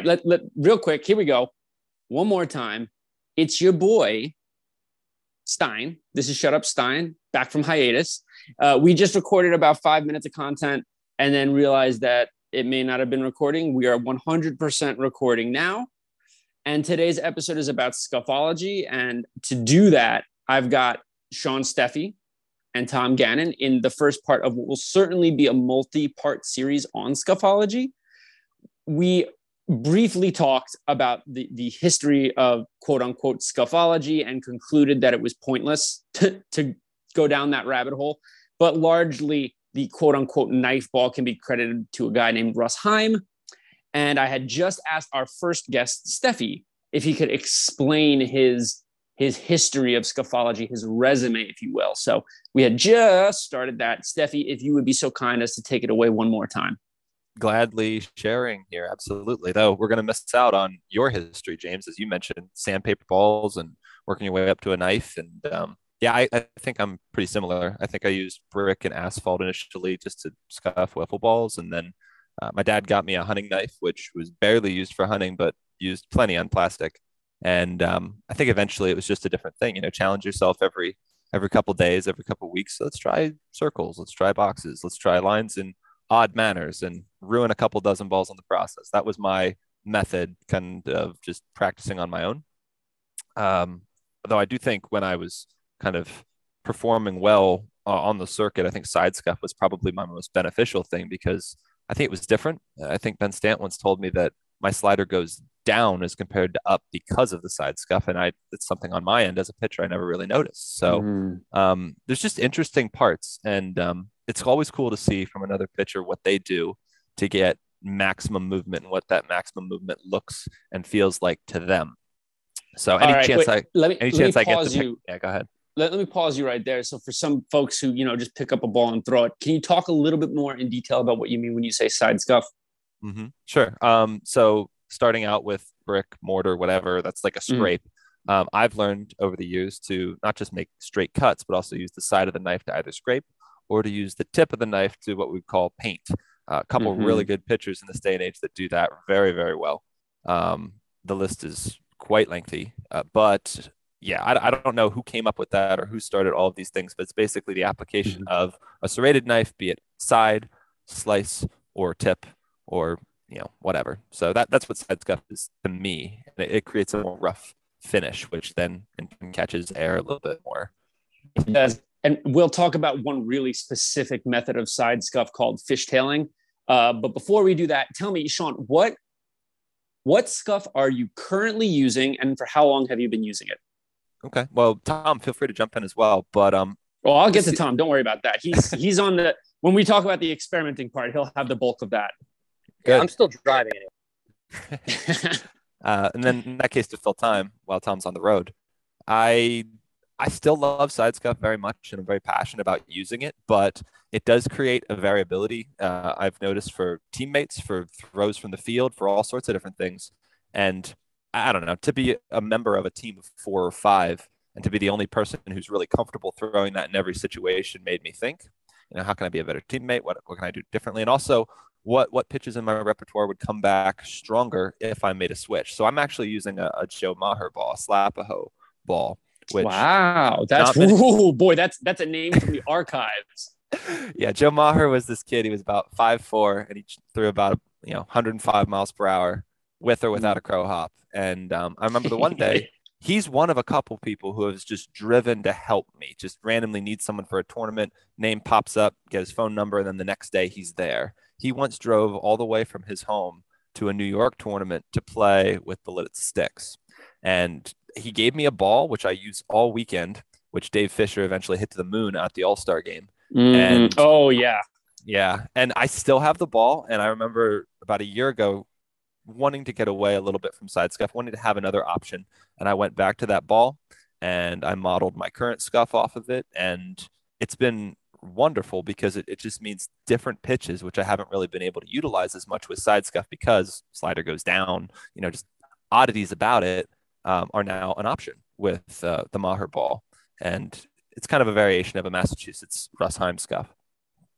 right, let, let real quick. Here we go. One more time. It's your boy Stein. This is Shut Up Stein, back from hiatus. Uh, we just recorded about five minutes of content and then realized that it may not have been recording. We are 100% recording now. And today's episode is about scuffology. And to do that, I've got Sean Steffi and Tom Gannon in the first part of what will certainly be a multi part series on scuffology. We briefly talked about the, the history of quote unquote scuffology and concluded that it was pointless to, to go down that rabbit hole. But largely, the quote unquote knife ball can be credited to a guy named Russ Heim. And I had just asked our first guest, Steffi, if he could explain his his history of scuffology, his resume, if you will. So we had just started that. Steffi, if you would be so kind as to take it away one more time gladly sharing here. Absolutely. Though we're going to miss out on your history, James, as you mentioned, sandpaper balls and working your way up to a knife. And um, yeah, I, I, think I'm pretty similar. I think I used brick and asphalt initially just to scuff wiffle balls. And then uh, my dad got me a hunting knife, which was barely used for hunting, but used plenty on plastic. And um, I think eventually it was just a different thing, you know, challenge yourself every every couple days, every couple weeks. So let's try circles, let's try boxes, let's try lines and odd manners and ruin a couple dozen balls in the process. That was my method, kind of just practicing on my own. Um, though I do think when I was kind of performing well uh, on the circuit, I think side scuff was probably my most beneficial thing because I think it was different. I think Ben Stant once told me that my slider goes down as compared to up because of the side scuff, and I it's something on my end as a pitcher I never really noticed. So mm. um, there's just interesting parts, and um, it's always cool to see from another pitcher what they do to get maximum movement and what that maximum movement looks and feels like to them. So any right, chance wait, I let me, any chance I get you. yeah, go ahead. Let, let me pause you right there. So for some folks who you know just pick up a ball and throw it, can you talk a little bit more in detail about what you mean when you say side scuff? Mm-hmm. Sure. Um, so starting out with brick, mortar, whatever, that's like a mm. scrape. Mm. Um, I've learned over the years to not just make straight cuts, but also use the side of the knife to either scrape or to use the tip of the knife to what we call paint. Uh, a couple mm-hmm. really good pitchers in this day and age that do that very, very well. Um, the list is quite lengthy, uh, but yeah, I, I, don't know who came up with that or who started all of these things, but it's basically the application mm-hmm. of a serrated knife, be it side, slice, or tip, or you know whatever. So that that's what side scuff is to me, and it, it creates a more rough finish, which then catches air a little bit more. Does and we'll talk about one really specific method of side scuff called fishtailing. Uh, but before we do that, tell me, Sean, what what scuff are you currently using, and for how long have you been using it? Okay. Well, Tom, feel free to jump in as well. But um, well, I'll get to Tom. Don't worry about that. He's he's on the when we talk about the experimenting part, he'll have the bulk of that. Good. Yeah, I'm still driving it. uh, and then in that case, to fill time while Tom's on the road, I I still love side scuff very much and I'm very passionate about using it, but it does create a variability. Uh, I've noticed for teammates, for throws from the field, for all sorts of different things. And I don't know, to be a member of a team of four or five and to be the only person who's really comfortable throwing that in every situation made me think, you know, how can I be a better teammate? What, what can I do differently? And also, what what pitches in my repertoire would come back stronger if I made a switch. So I'm actually using a, a Joe Maher ball, slap a Slapaho ball which wow, that's ooh, boy, that's that's a name from the archives. yeah, Joe Maher was this kid. He was about five four, and he threw about you know 105 miles per hour with or without a crow hop. And um, I remember the one day he's one of a couple people who has just driven to help me. Just randomly needs someone for a tournament. Name pops up, get his phone number, and then the next day he's there. He once drove all the way from his home to a New York tournament to play with the Lititz Sticks. And he gave me a ball which I used all weekend, which Dave Fisher eventually hit to the moon at the All Star game. Mm-hmm. And oh yeah, yeah, and I still have the ball. And I remember about a year ago wanting to get away a little bit from side scuff, wanting to have another option, and I went back to that ball and I modeled my current scuff off of it, and it's been wonderful because it, it just means different pitches, which I haven't really been able to utilize as much with side scuff because slider goes down, you know, just oddities about it um, are now an option with uh, the Maher ball. And it's kind of a variation of a Massachusetts Russ Heim scuff.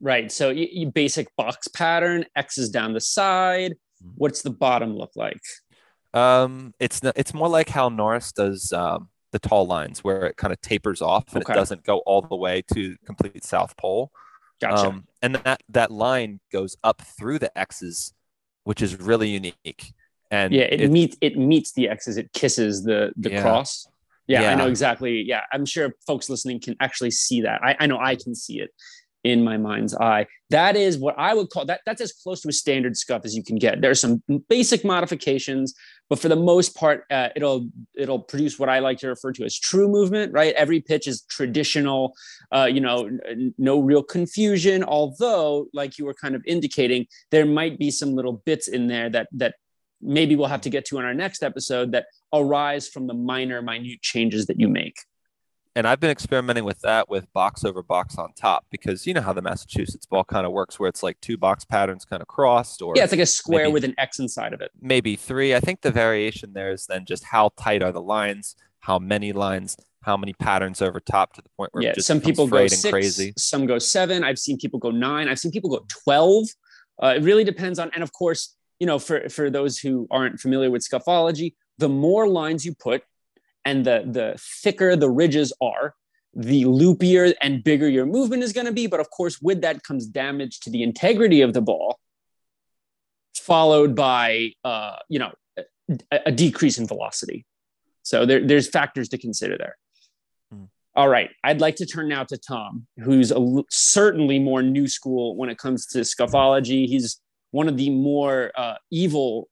Right. So you, you basic box pattern, X's down the side, What's the bottom look like? Um, it's it's more like how Norris does um, the tall lines, where it kind of tapers off and okay. it doesn't go all the way to complete south pole. Gotcha. Um, and that that line goes up through the X's, which is really unique. And yeah, it, meets it meets the X's. It kisses the the yeah. cross. Yeah, yeah, I know exactly. Yeah, I'm sure folks listening can actually see that. I, I know I can see it in my mind's eye. That is what I would call that. That's as close to a standard scuff as you can get. There's some basic modifications, but for the most part, uh, it'll it'll produce what I like to refer to as true movement. Right, every pitch is traditional. Uh, you know, n- no real confusion. Although, like you were kind of indicating, there might be some little bits in there that that maybe we'll have to get to in our next episode that arise from the minor, minute changes that you make. And I've been experimenting with that with box over box on top because you know how the Massachusetts ball kind of works, where it's like two box patterns kind of crossed, or yeah, it's like a square maybe, with an X inside of it. Maybe three. I think the variation there is then just how tight are the lines, how many lines, how many patterns over top to the point where yeah, some people go six, crazy. some go seven. I've seen people go nine. I've seen people go twelve. Uh, it really depends on, and of course, you know, for for those who aren't familiar with scuffology, the more lines you put and the the thicker the ridges are, the loopier and bigger your movement is going to be. But of course, with that comes damage to the integrity of the ball, followed by uh, you know a, a decrease in velocity. So there, there's factors to consider there. Hmm. All right, I'd like to turn now to Tom, who's a, certainly more new school when it comes to scuffology. He's one of the more uh, evil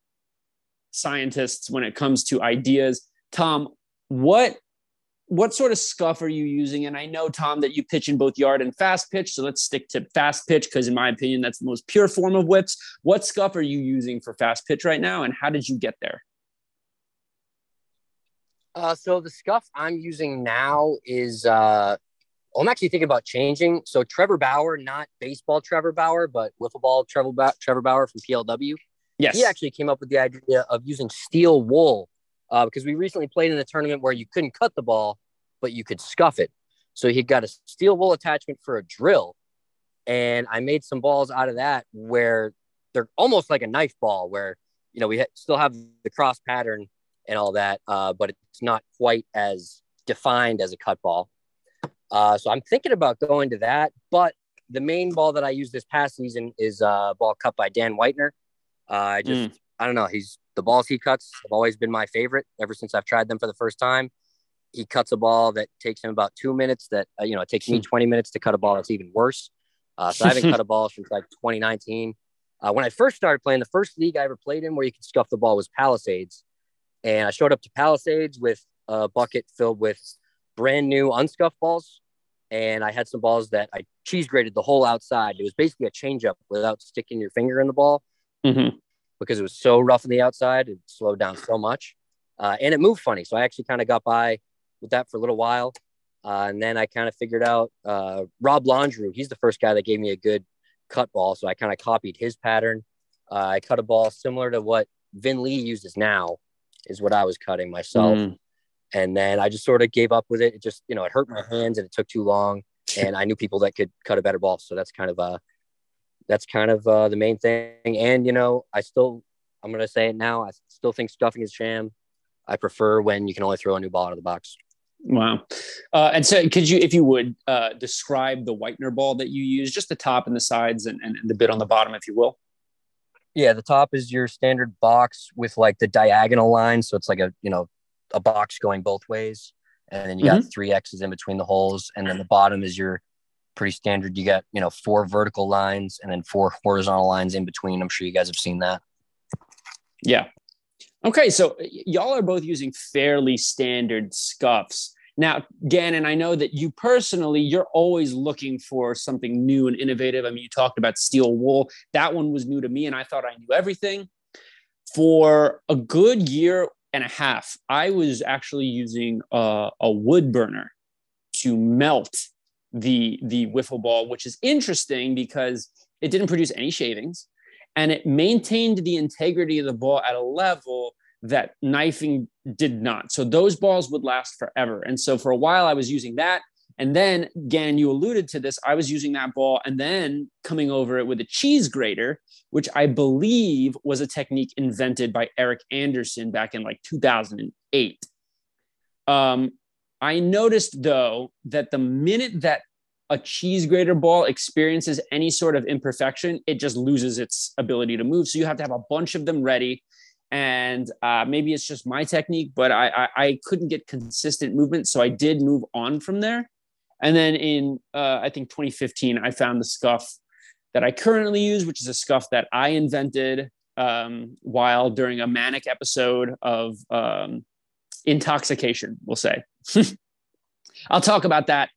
scientists when it comes to ideas. Tom, what what sort of scuff are you using? And I know, Tom, that you pitch in both yard and fast pitch. So let's stick to fast pitch because, in my opinion, that's the most pure form of whips. What scuff are you using for fast pitch right now? And how did you get there? Uh, so the scuff I'm using now is uh, I'm actually thinking about changing. So Trevor Bauer, not baseball Trevor Bauer, but wiffle ball Trevor, ba- Trevor Bauer from PLW. Yes. He actually came up with the idea of using steel wool uh, because we recently played in a tournament where you couldn't cut the ball, but you could scuff it. So he got a steel wool attachment for a drill. And I made some balls out of that where they're almost like a knife ball, where, you know, we ha- still have the cross pattern and all that, uh, but it's not quite as defined as a cut ball. Uh, so I'm thinking about going to that. But the main ball that I used this past season is a ball cut by Dan Whitener. Uh, I just, mm. I don't know. He's the balls he cuts have always been my favorite ever since I've tried them for the first time. He cuts a ball that takes him about two minutes. That uh, you know, it takes me hmm. 20 minutes to cut a ball that's even worse. Uh, so I haven't cut a ball since like 2019. Uh, when I first started playing, the first league I ever played in where you could scuff the ball was Palisades, and I showed up to Palisades with a bucket filled with brand new unscuffed balls, and I had some balls that I cheese grated the whole outside. It was basically a changeup without sticking your finger in the ball. Mm-hmm because it was so rough on the outside. It slowed down so much. Uh, and it moved funny. So I actually kind of got by with that for a little while. Uh, and then I kind of figured out uh, Rob Landreau. He's the first guy that gave me a good cut ball. So I kind of copied his pattern. Uh, I cut a ball similar to what Vin Lee uses now, is what I was cutting myself. Mm. And then I just sort of gave up with it. It just, you know, it hurt my hands and it took too long. And I knew people that could cut a better ball. So that's kind of uh, that's kind of uh, the main thing. And you know, I still, I'm gonna say it now. I still think scuffing is sham. I prefer when you can only throw a new ball out of the box. Wow. Uh, and so, could you, if you would, uh, describe the Whitener ball that you use, just the top and the sides and, and the bit on the bottom, if you will? Yeah, the top is your standard box with like the diagonal line. So it's like a, you know, a box going both ways. And then you got mm-hmm. three X's in between the holes. And then the bottom is your pretty standard. You got, you know, four vertical lines and then four horizontal lines in between. I'm sure you guys have seen that. Yeah. Okay. So y'all are both using fairly standard scuffs. Now, Gannon, I know that you personally, you're always looking for something new and innovative. I mean, you talked about steel wool. That one was new to me, and I thought I knew everything. For a good year and a half, I was actually using a, a wood burner to melt the the wiffle ball, which is interesting because it didn't produce any shavings and it maintained the integrity of the ball at a level that knifing did not. So those balls would last forever. And so for a while I was using that And then, again, you alluded to this. I was using that ball and then coming over it with a cheese grater, which I believe was a technique invented by Eric Anderson back in like 2008. Um, I noticed though that the minute that a cheese grater ball experiences any sort of imperfection, it just loses its ability to move. So you have to have a bunch of them ready. And uh, maybe it's just my technique, but I, I, I couldn't get consistent movement, so I did move on from there. And then in uh, I think 2015, I found the scuff that I currently use, which is a scuff that I invented um, while during a manic episode of um, intoxication. We'll say. I'll talk about that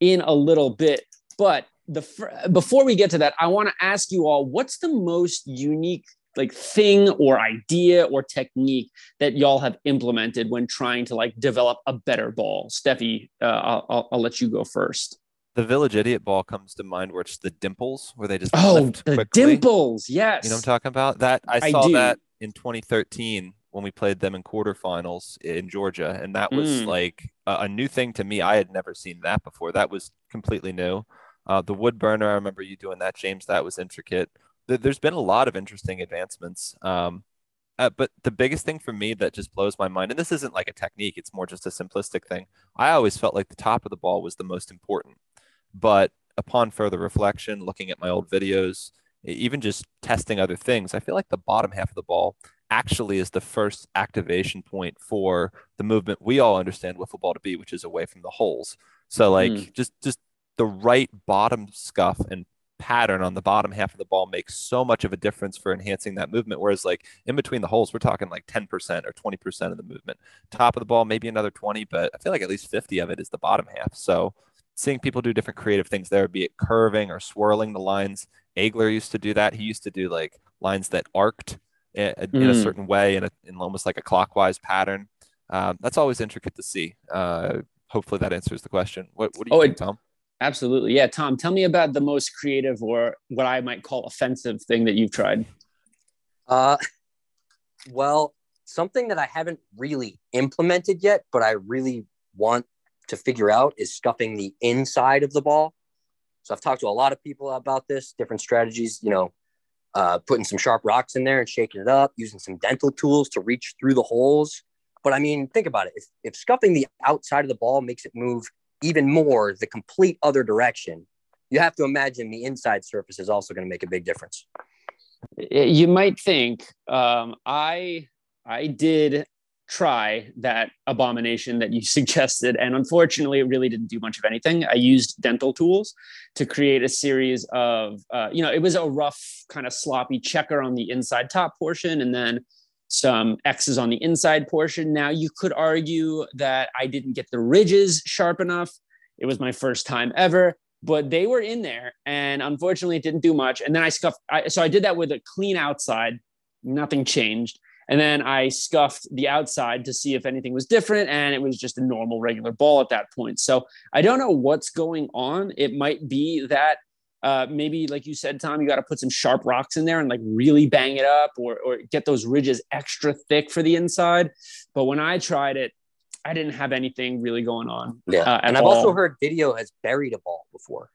in a little bit. But the before we get to that, I want to ask you all what's the most unique like thing or idea or technique that y'all have implemented when trying to like develop a better ball? Steffi, uh, I'll, I'll, let you go first. The Village Idiot ball comes to mind, where it's the dimples, where they just oh the quickly. dimples, yes. You know what I'm talking about? That I saw I that in 2013 when we played them in quarterfinals in Georgia, and that was mm. like a, a, new thing to me. I had never seen that before. That was completely new. Uh, the wood burner, I remember you doing that, James. That was intricate. There's been a lot of interesting advancements. Um, uh, but the biggest thing for me that just blows my mind, and this isn't like a technique, it's more just a simplistic thing. I always felt like the top of the ball was the most important. But upon further reflection, looking at my old videos, even just testing other things, I feel like the bottom half of the ball actually is the first activation point for the movement we all understand wiffle ball to be, which is away from the holes. So like mm. just just the right bottom scuff and pattern on the bottom half of the ball makes so much of a difference for enhancing that movement. Whereas like in between the holes, we're talking like 10% or 20% of the movement. Top of the ball, maybe another 20, but I feel like at least 50 of it is the bottom half. So seeing people do different creative things there, be it curving or swirling the lines. Agler used to do that. He used to do like lines that arced in, mm. in a hmm. certain way in, a, in almost like a clockwise pattern. Um, that's always intricate to see. Uh, hopefully that answers the question. What, what do you oh, think, Tom? Absolutely. Yeah. Tom, tell me about the most creative or what I might call offensive thing that you've tried. Uh, well, something that I haven't really implemented yet, but I really want to figure out is scuffing the inside of the ball. So I've talked to a lot of people about this, different strategies, you know, uh, putting some sharp rocks in there and shaking it up, using some dental tools to reach through the holes. But I mean, think about it. If, if scuffing the outside of the ball makes it move even more the complete other direction, you have to imagine the inside surface is also going to make a big difference. You might think um, I I did try that abomination that you suggested. And unfortunately, it really didn't do much of anything. I used dental tools to create a series of, uh, you know, it was a rough, kind of sloppy checker on the inside top portion and then some X's on the inside portion. Now, you could argue that I didn't get the ridges sharp enough. It was my first time ever. But they were in there, and unfortunately, it didn't do much. And then I scuffed. I, so I did that with a clean outside. Nothing changed and then I scuffed the outside to see if anything was different. And it was just a normal, regular ball at that point. So I don't know what's going on. It might be that uh, maybe, like you said, Tom, you got to put some sharp rocks in there and like really bang it up or, or get those ridges extra thick for the inside. But when I tried it, I didn't have anything really going on. Yeah. Uh, and I've all. also heard Didio has buried a ball before.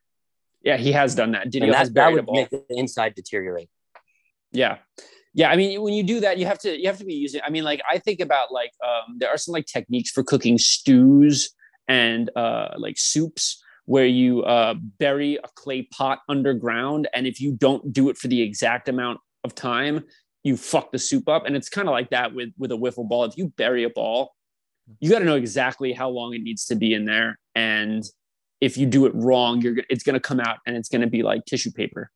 Yeah, he has done that. Didio has buried a ball? that would make the inside deteriorate. Yeah yeah i mean when you do that you have to you have to be using i mean like i think about like um, there are some like techniques for cooking stews and uh, like soups where you uh, bury a clay pot underground and if you don't do it for the exact amount of time you fuck the soup up. And it's kind of like that with with a wiffle ball. If you bury a ball you got to know exactly how long it needs to be in there. And if you do it wrong you're it's going to come out and it's going to be like tissue paper.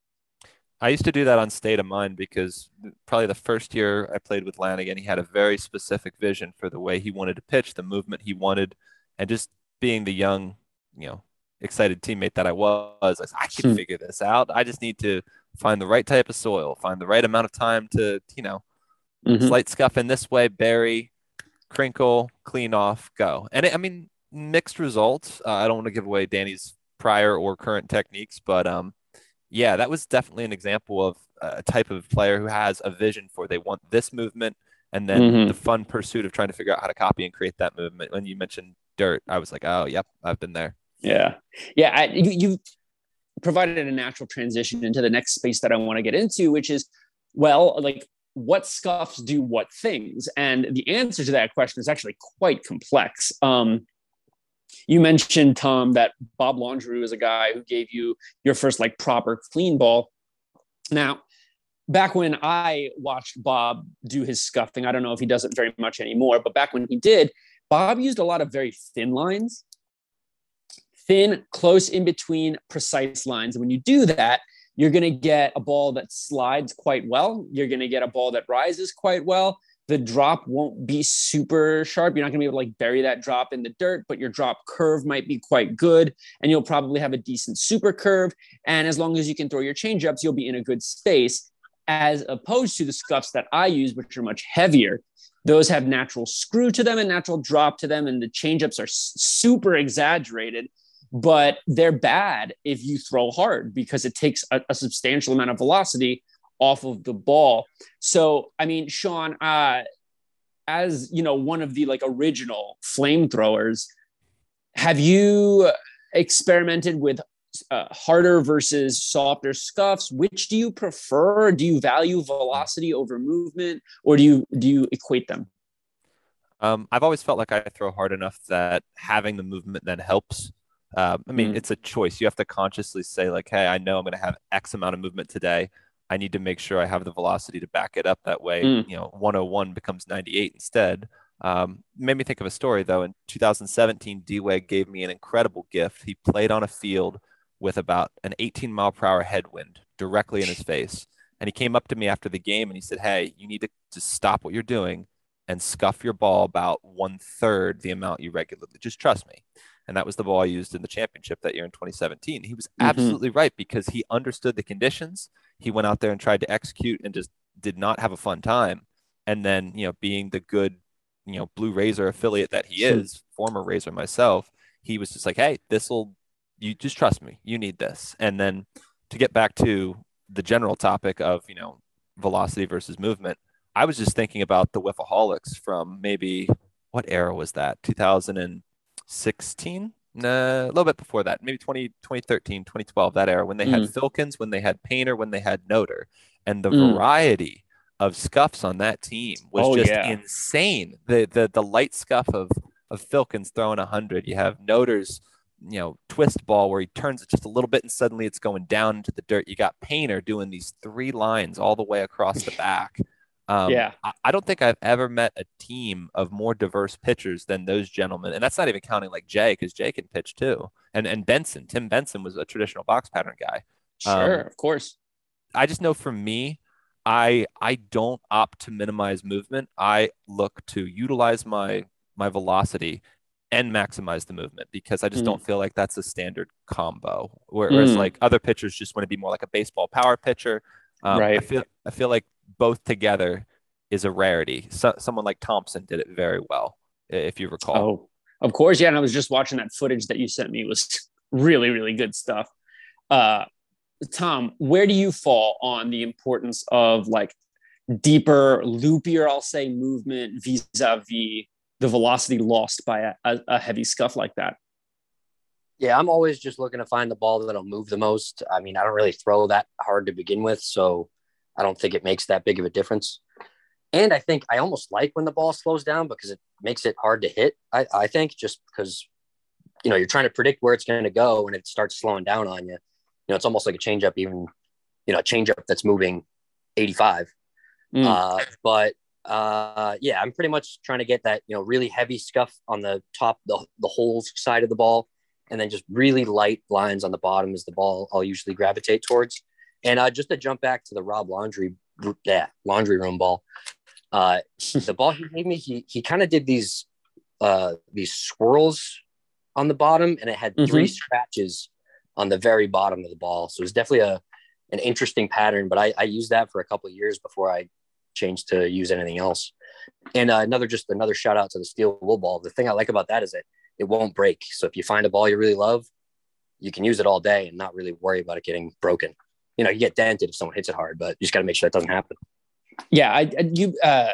I used to do that on State of Mind because probably the first year I played with Lanigan, he had a very specific vision for the way he wanted to pitch, the movement he wanted, and just being the young, you know, excited teammate that I was, I, I can hmm. figure this out. I just need to find the right type of soil, find the right amount of time to, you know, mm-hmm. slight scuff in this way, bury, crinkle, clean off, go. And it, I mean, mixed results. Uh, I don't want to give away Danny's prior or current techniques, but um, yeah, that was definitely an example of a type of player who has a vision for they want this movement and then mm-hmm. the fun pursuit of trying to figure out how to copy and create that movement. When you mentioned dirt, I was like, oh, yep, I've been there. Yeah, yeah. I, you, you provided a natural transition into the next space that I want to get into, which is, well, like what scuffs do what things, and the answer to that question is actually quite complex. Um, you mentioned Tom that Bob Laundrie was a guy who gave you your first like proper clean ball. Now, back when I watched Bob do his scuffing, I don't know if he does it very much anymore, but back when he did, Bob used a lot of very thin lines, thin, close in between, precise lines. And when you do that, you're going to get a ball that slides quite well. You're going to get a ball that rises quite well. The drop won't be super sharp. You're not going to be able to like bury that drop in the dirt, but your drop curve might be quite good. And you'll probably have a decent super curve. And as long as you can throw your changeups, you'll be in a good space as opposed to the scuffs that I use, which are much heavier. Those have natural screw to them and natural drop to them, and the changeups are super exaggerated, but they're bad if you throw hard because it takes a, a substantial amount of velocity off of the ball. So, I mean, Sean, uh, as you know, one of the like original flamethrowers, have you experimented with uh, harder versus softer scuffs? Which do you prefer? Do you value velocity over movement or do you do you equate them? Um, i've always felt like i throw hard enough that having the movement then helps um, i mean mm. it's a choice you have to consciously say like hey i know i'm going to have x amount of movement today i need to make sure i have the velocity to back it up that way mm. you know 101 becomes 98 instead um, made me think of a story though. In 2017, D gave me an incredible gift. He played on a field with about an 18 mile per hour headwind directly in his face. And he came up to me after the game and he said, Hey, you need to just stop what you're doing and scuff your ball about one third the amount you regularly. Just trust me. And that was the ball I used in the championship that year in 2017. He was mm-hmm. absolutely right because he understood the conditions. He went out there and tried to execute and just did not have a fun time. And then, you know, being the good, you know, Blue Razor affiliate that he is, former Razor myself, he was just like, hey, this will you just trust me you need this and then to get back to the general topic of you know velocity versus movement i was just thinking about the whiffaholics from maybe what era was that 2016 nah, a little bit before that maybe 20, 2013 2012 that era when they mm. had filkins when they had painter when they had noter and the mm. variety of scuffs on that team was oh, just yeah. insane the, the the light scuff of of filkins throwing 100 you have noters you know twist ball where he turns it just a little bit and suddenly it's going down into the dirt. You got Painter doing these three lines all the way across the back. Um, yeah, I, I, don't think I've ever met a team of more diverse pitchers than those gentlemen, and that's not even counting like Jay because Jay can pitch too, and and Benson, Tim Benson was a traditional box pattern guy. Sure, um, of course. I just know for me, I I don't opt to minimize movement. I look to utilize my my velocity and maximize the movement because I just mm. don't feel like that's a standard combo. Whereas mm. like other pitchers just want to be more like a baseball power pitcher. Um, right. I feel I feel like both together is a rarity. So, someone like Thompson did it very well, if you recall. Oh, of course, yeah. And I was just watching that footage that you sent me. It was really really good stuff. Uh, Tom, where do you fall on the importance of like deeper, loopier, I'll say, movement vis-a-vis the velocity lost by a, a heavy scuff like that. Yeah, I'm always just looking to find the ball that'll move the most. I mean, I don't really throw that hard to begin with, so I don't think it makes that big of a difference. And I think I almost like when the ball slows down because it makes it hard to hit. I, I think just because you know you're trying to predict where it's going to go and it starts slowing down on you. You know, it's almost like a changeup, even you know, a changeup that's moving 85. Mm. Uh, but uh, yeah, I'm pretty much trying to get that, you know, really heavy scuff on the top, the, the holes side of the ball, and then just really light lines on the bottom is the ball I'll usually gravitate towards. And uh, just to jump back to the Rob Laundrie, yeah, laundry room ball, uh, the ball he gave me, he, he kind of did these, uh, these swirls on the bottom and it had mm-hmm. three scratches on the very bottom of the ball. So it was definitely a, an interesting pattern, but I, I used that for a couple of years before I changed to use anything else. And uh, another, just another shout out to the steel wool ball. The thing I like about that is that it won't break. So if you find a ball you really love, you can use it all day and not really worry about it getting broken. You know, you get dented if someone hits it hard, but you just got to make sure that doesn't happen. Yeah, I, you uh,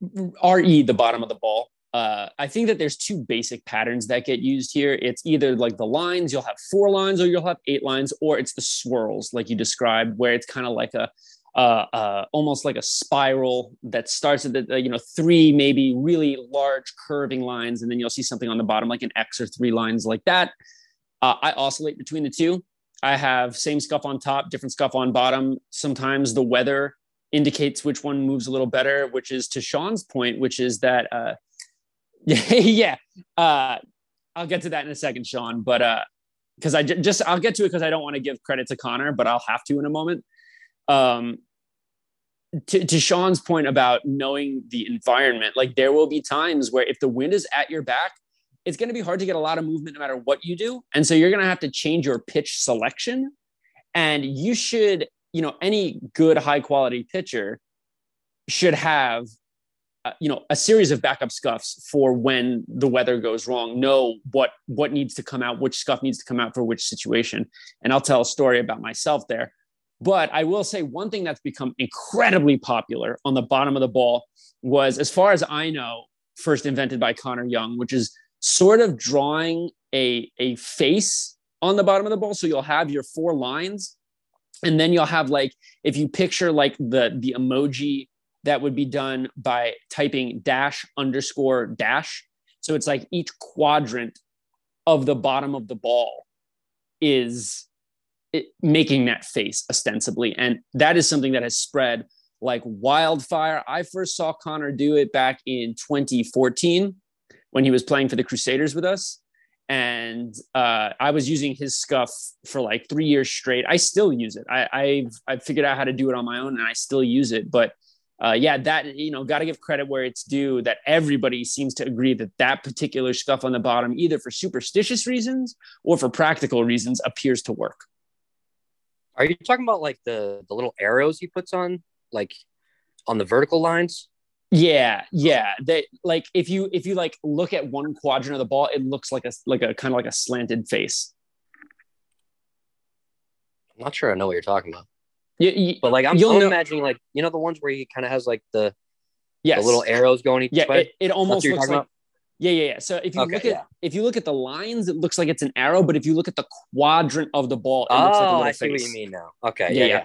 re the bottom of the ball uh, I think that there's two basic patterns that get used here. It's either like the lines, you'll have four lines, or you'll have eight lines, or it's the swirls, like you described, where it's kind of like a uh, uh, almost like a spiral that starts at the, you know three maybe really large curving lines, and then you'll see something on the bottom like an X or three lines like that. Uh, I oscillate between the two. I have same scuff on top, different scuff on bottom. Sometimes the weather indicates which one moves a little better, which is to Sean's point, which is that uh, yeah, uh, I'll get to that in a second, Sean. But uh, because I j- just I'll get to it because I don't want to give credit to Connor, but I'll have to in a moment. Um, to, to Sean's point about knowing the environment, like there will be times where if the wind is at your back, it's going to be hard to get a lot of movement no matter what you do, and so you're going to have to change your pitch selection. And you should, you know, any good high quality pitcher should have uh, you know a series of backup scuffs for when the weather goes wrong know what what needs to come out which scuff needs to come out for which situation. And i'll tell a story about myself there. But i will say one thing that's become incredibly popular on the bottom of the ball was as far as i know first invented by connor young which is sort of drawing a a face on the bottom of the ball so you'll have your four lines and then you'll have like if you picture like the the emoji that would be done by typing dash underscore dash. So it's like each quadrant of the bottom of the ball is it, making that face ostensibly. And that is something that has spread like wildfire. I first saw Connor do it back in 2014 when he was playing for the Crusaders with us. And uh, I was using his scuff for like three years straight. I still use it. I, I've I've figured out how to do it on my own, and I still use it. But uh, yeah, that you know, got to give credit where it's due. That everybody seems to agree that that particular stuff on the bottom, either for superstitious reasons or for practical reasons, appears to work. Are you talking about like the the little arrows he puts on, like on the vertical lines? Yeah, yeah. That like if you if you like look at one quadrant of the ball, it looks like a like a kind of like a slanted face. I'm not sure I know what you're talking about. You, you, but like I'm, I'm imagining like you know the ones where he kind of has like the yes. the little arrows going each yeah, way. It, it almost looks like about? yeah, yeah, yeah. So if you okay, look at yeah. if you look at the lines, it looks like it's an arrow, but if you look at the quadrant of the ball, it oh, looks like a oh, little I see face. what you mean now. Okay, yeah, yeah, yeah.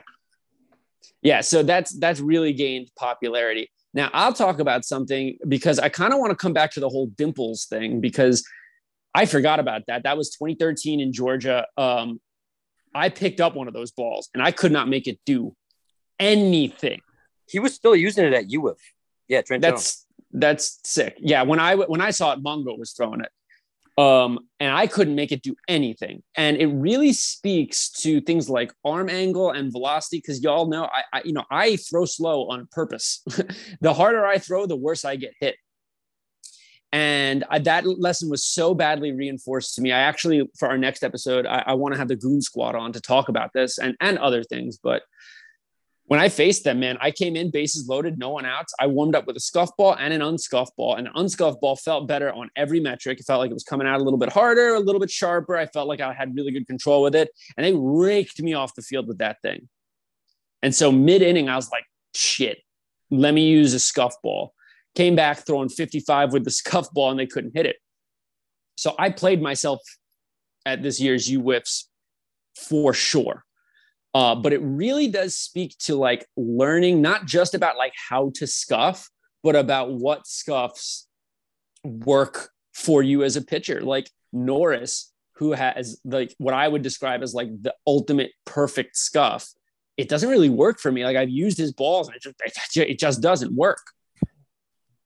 Yeah, so that's that's really gained popularity. Now I'll talk about something because I kind of want to come back to the whole dimples thing because I forgot about that. That was 2013 in Georgia. Um, I picked up one of those balls and I could not make it do anything. He was still using it at UF. Yeah, Trent That's Jones. that's sick. Yeah, when I when I saw it, Mongo was throwing it. Um, and I couldn't make it do anything. And it really speaks to things like arm angle and velocity, because y'all know I, I, you know, I throw slow on purpose. the harder I throw, the worse I get hit. And I, that lesson was so badly reinforced to me. I actually, for our next episode, I, I want to have the Goon Squad on to talk about this and, and other things. But when I faced them, man, I came in bases loaded, no one outs. I warmed up with a scuff ball and an unscuff ball. And an unscuff ball felt better on every metric. It felt like it was coming out a little bit harder, a little bit sharper. I felt like I had really good control with it. And they raked me off the field with that thing. And so mid inning, I was like, shit, let me use a scuff ball came back throwing 55 with the scuff ball and they couldn't hit it. So I played myself at this year's UWIFs for sure. Uh, but it really does speak to like learning not just about like how to scuff, but about what scuffs work for you as a pitcher. Like Norris, who has like what I would describe as like the ultimate perfect scuff. It doesn't really work for me. Like I've used his balls and it just, it just doesn't work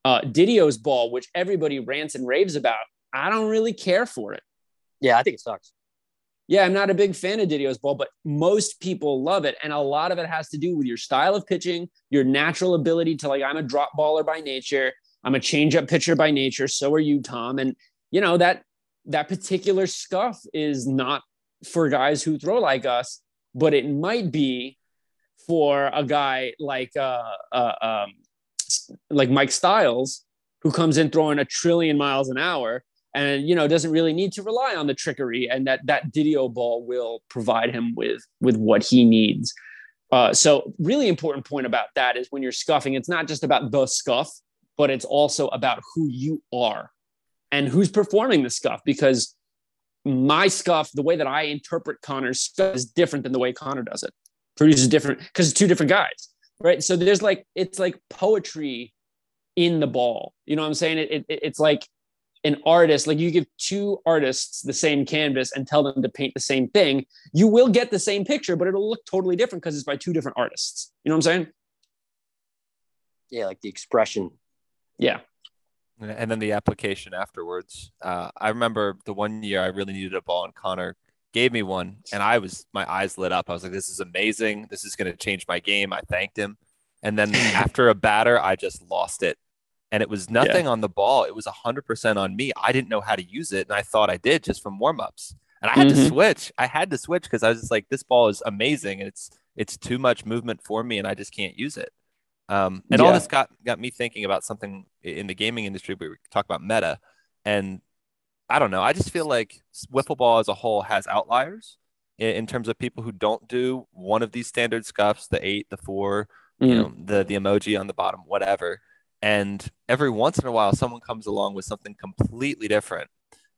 uh, Didio's ball, which everybody rants and raves about, I don't really care for it. Yeah, I think it sucks. Yeah, I'm not a big fan of Didio's ball, but most people love it. And a lot of it has to do with your style of pitching, your natural ability to like, I'm a drop baller by nature. I'm a changeup pitcher by nature. So are you, Tom. And you know, that that particular scuff is not for guys who throw like us, but it might be for a guy like uh, uh um, like Mike Styles, who comes in throwing a trillion miles an hour and you know doesn't really need to rely on the trickery and that that Didio ball will provide him with with what he needs. Uh, so really important point about that is when you're scuffing, it's not just about the scuff. but it's also about who you are and who's performing the scuff because my scuff, the way that I interpret Connor's stuff is different than the way Connor does it. Produces different because it's two different guys, right? So there's like it's like poetry in the ball. You know what I'm saying? It, it it's like an artist, like you give two artists the same canvas and tell them to paint the same thing, you will get the same picture, but it'll look totally different because it's by two different artists. You know what I'm saying? Yeah, like the expression. Yeah and then the application afterwards. Uh, I remember the one year I really needed a ball, and Connor gave me one, and I was my eyes lit up. I was like, "This is amazing! This is going to change my game." I thanked him, and then after a batter, I just lost it, and it was nothing yeah. on the ball. It was hundred percent on me. I didn't know how to use it, and I thought I did just from warm ups, and I had mm-hmm. to switch. I had to switch because I was just like, "This ball is amazing, and it's it's too much movement for me, and I just can't use it." Um, and yeah. all this got got me thinking about something in the gaming industry. We talk about meta, and I don't know. I just feel like wiffle ball as a whole has outliers in, in terms of people who don't do one of these standard scuffs, the eight, the four, mm. you know, the the emoji on the bottom, whatever. And every once in a while, someone comes along with something completely different.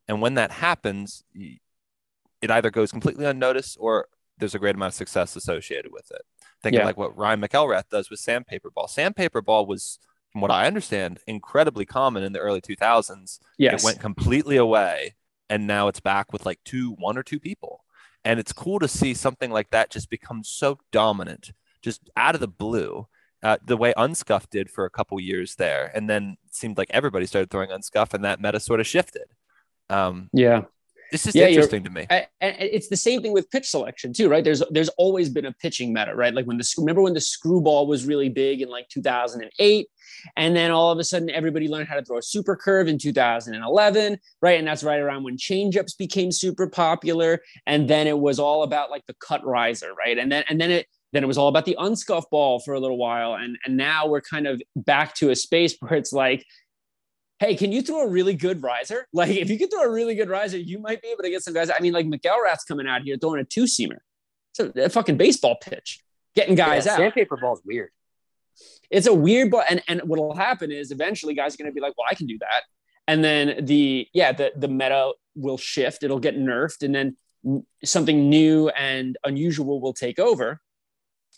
And when that happens, it either goes completely unnoticed or there's a great amount of success associated with it. Thinking yeah. like what Ryan McElrath does with sandpaper ball. Sandpaper ball was, from what I understand, incredibly common in the early 2000s. Yes. It went completely away, and now it's back with like two, one or two people. And it's cool to see something like that just become so dominant, just out of the blue. Uh, the way Unscuff did for a couple years there, and then it seemed like everybody started throwing Unscuff, and that meta sort of shifted. Um, yeah, this is yeah, interesting to me. And it's the same thing with pitch selection too, right? There's there's always been a pitching meta, right? Like when the remember when the screwball was really big in like 2008, and then all of a sudden everybody learned how to throw a super curve in 2011, right? And that's right around when changeups became super popular, and then it was all about like the cut riser, right? And then and then it then it was all about the unscuff ball for a little while, and and now we're kind of back to a space where it's like hey, can you throw a really good riser? Like, if you can throw a really good riser, you might be able to get some guys. I mean, like McElrath's coming out here throwing a two seamer. It's a, a, fucking baseball pitch, getting guys yeah, out. Sandpaper ball's weird. It's a weird ball. And, and what'll happen is eventually guys are going to be like, well, I can do that. And then the, yeah, the, the meta will shift. It'll get nerfed. And then something new and unusual will take over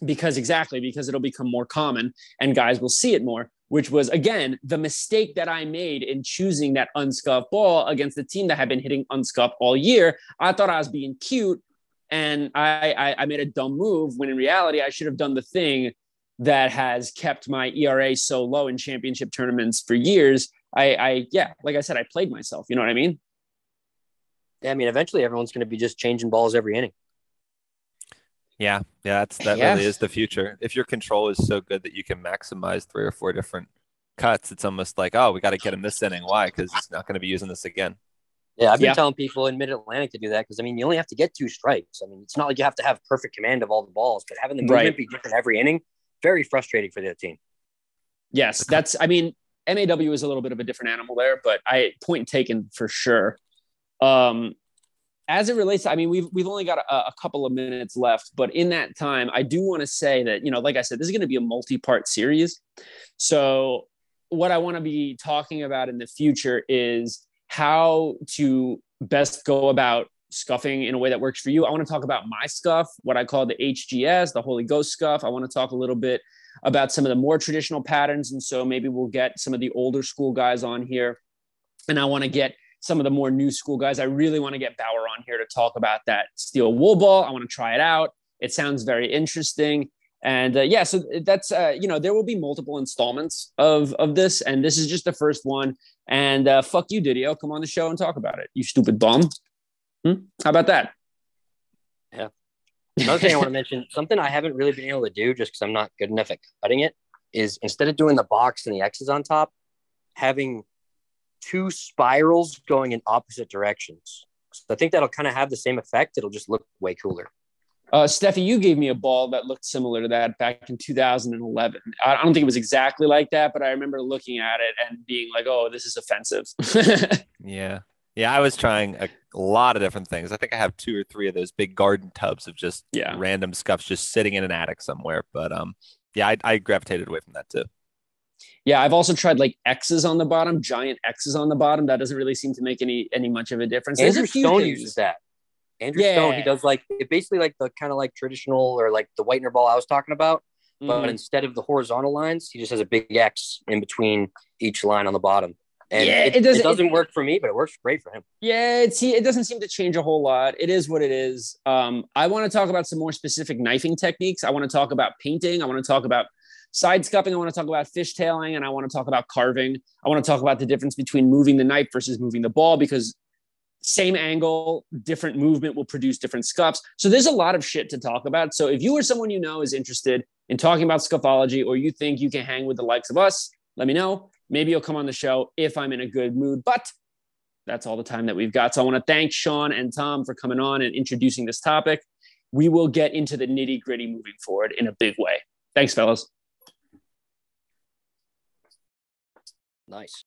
because exactly because it'll become more common and guys will see it more which was again the mistake that I made in choosing that unscuffed ball against the team that had been hitting unscuffed all year. I thought I was being cute, and I, I, I made a dumb move when in reality I should have done the thing that has kept my ERA so low in championship tournaments for years. I, I yeah, like I said, I played myself. You know what I mean? Yeah, I mean, eventually everyone's going to be just changing balls every inning. Yeah, yeah, that's that yeah. really is the future. If your control is so good that you can maximize three or four different cuts, it's almost like, oh, we got to get him this inning. Why? Because he's not going to be using this again. Yeah, I've been yeah. telling people in Mid Atlantic to do that because I mean, you only have to get two strikes. I mean, it's not like you have to have perfect command of all the balls, but having the movement right. be different every inning, very frustrating for the team. Yes, that's. I mean, MAW is a little bit of a different animal there, but I point taken for sure. Um, as it relates to, I mean, we've we've only got a, a couple of minutes left, but in that time, I do want to say that you know, like I said, this is going to be a multi-part series. So, what I want to be talking about in the future is how to best go about scuffing in a way that works for you. I want to talk about my scuff, what I call the HGS, the Holy Ghost scuff. I want to talk a little bit about some of the more traditional patterns, and so maybe we'll get some of the older school guys on here, and I want to get some of the more new school guys. I really want to get Bauer on here to talk about that steel wool ball. I want to try it out. It sounds very interesting. And uh, yeah, so that's uh, you know there will be multiple installments of of this, and this is just the first one. And uh, fuck you, Didio, come on the show and talk about it. You stupid bum. Hmm? How about that? Yeah. Another thing I want to mention, something I haven't really been able to do just because I'm not good enough at cutting it, is instead of doing the box and the X's on top, having two spirals going in opposite directions. So I think that'll kind of have the same effect. It'll just look way cooler. Uh, Steffi, you gave me a ball that looked similar to that back in 2011. I don't think it was exactly like that, but I remember looking at it and being like, "Oh, this is offensive." yeah, yeah. I was trying a, lot of different things. I think I have two or three of those big garden tubs of just yeah. random scuffs just sitting in an attic somewhere. But um, yeah, I, I gravitated away from that too. Yeah, I've also tried like X's on the bottom, giant X's on the bottom. That doesn't really seem to make any any much of a difference. Andrew Stone uses that. Andrew Stone, he does like it basically like the kind of like traditional or like the whitener ball I was talking about, but Mhm. instead of the horizontal lines, he just has a big X in between each line on the bottom. And Yeah, it, it it doesn't- doesn't, work for me, but it works great for him. Yeah, it's it doesn't seem to change a whole lot. It is what it is. Um, I want to talk about some more specific knifing techniques. I want to talk about painting. I want to talk about side scuffing. I want to talk about fishtailing, and I want to talk about carving. I want to talk about the difference between moving the knife versus moving the ball because same angle, different movement will produce different scuffs. So there's a lot of shit to talk about. So if you or someone you know is interested in talking about scuffology, or you think you can hang with the likes of us, let me know. Maybe you'll come on the show if I'm in a good mood. But that's all the time that we've got. So I want to thank Sean and Tom for coming on and introducing this topic. We will get into the nitty gritty moving forward in a big way. Thanks, fellas. Nice.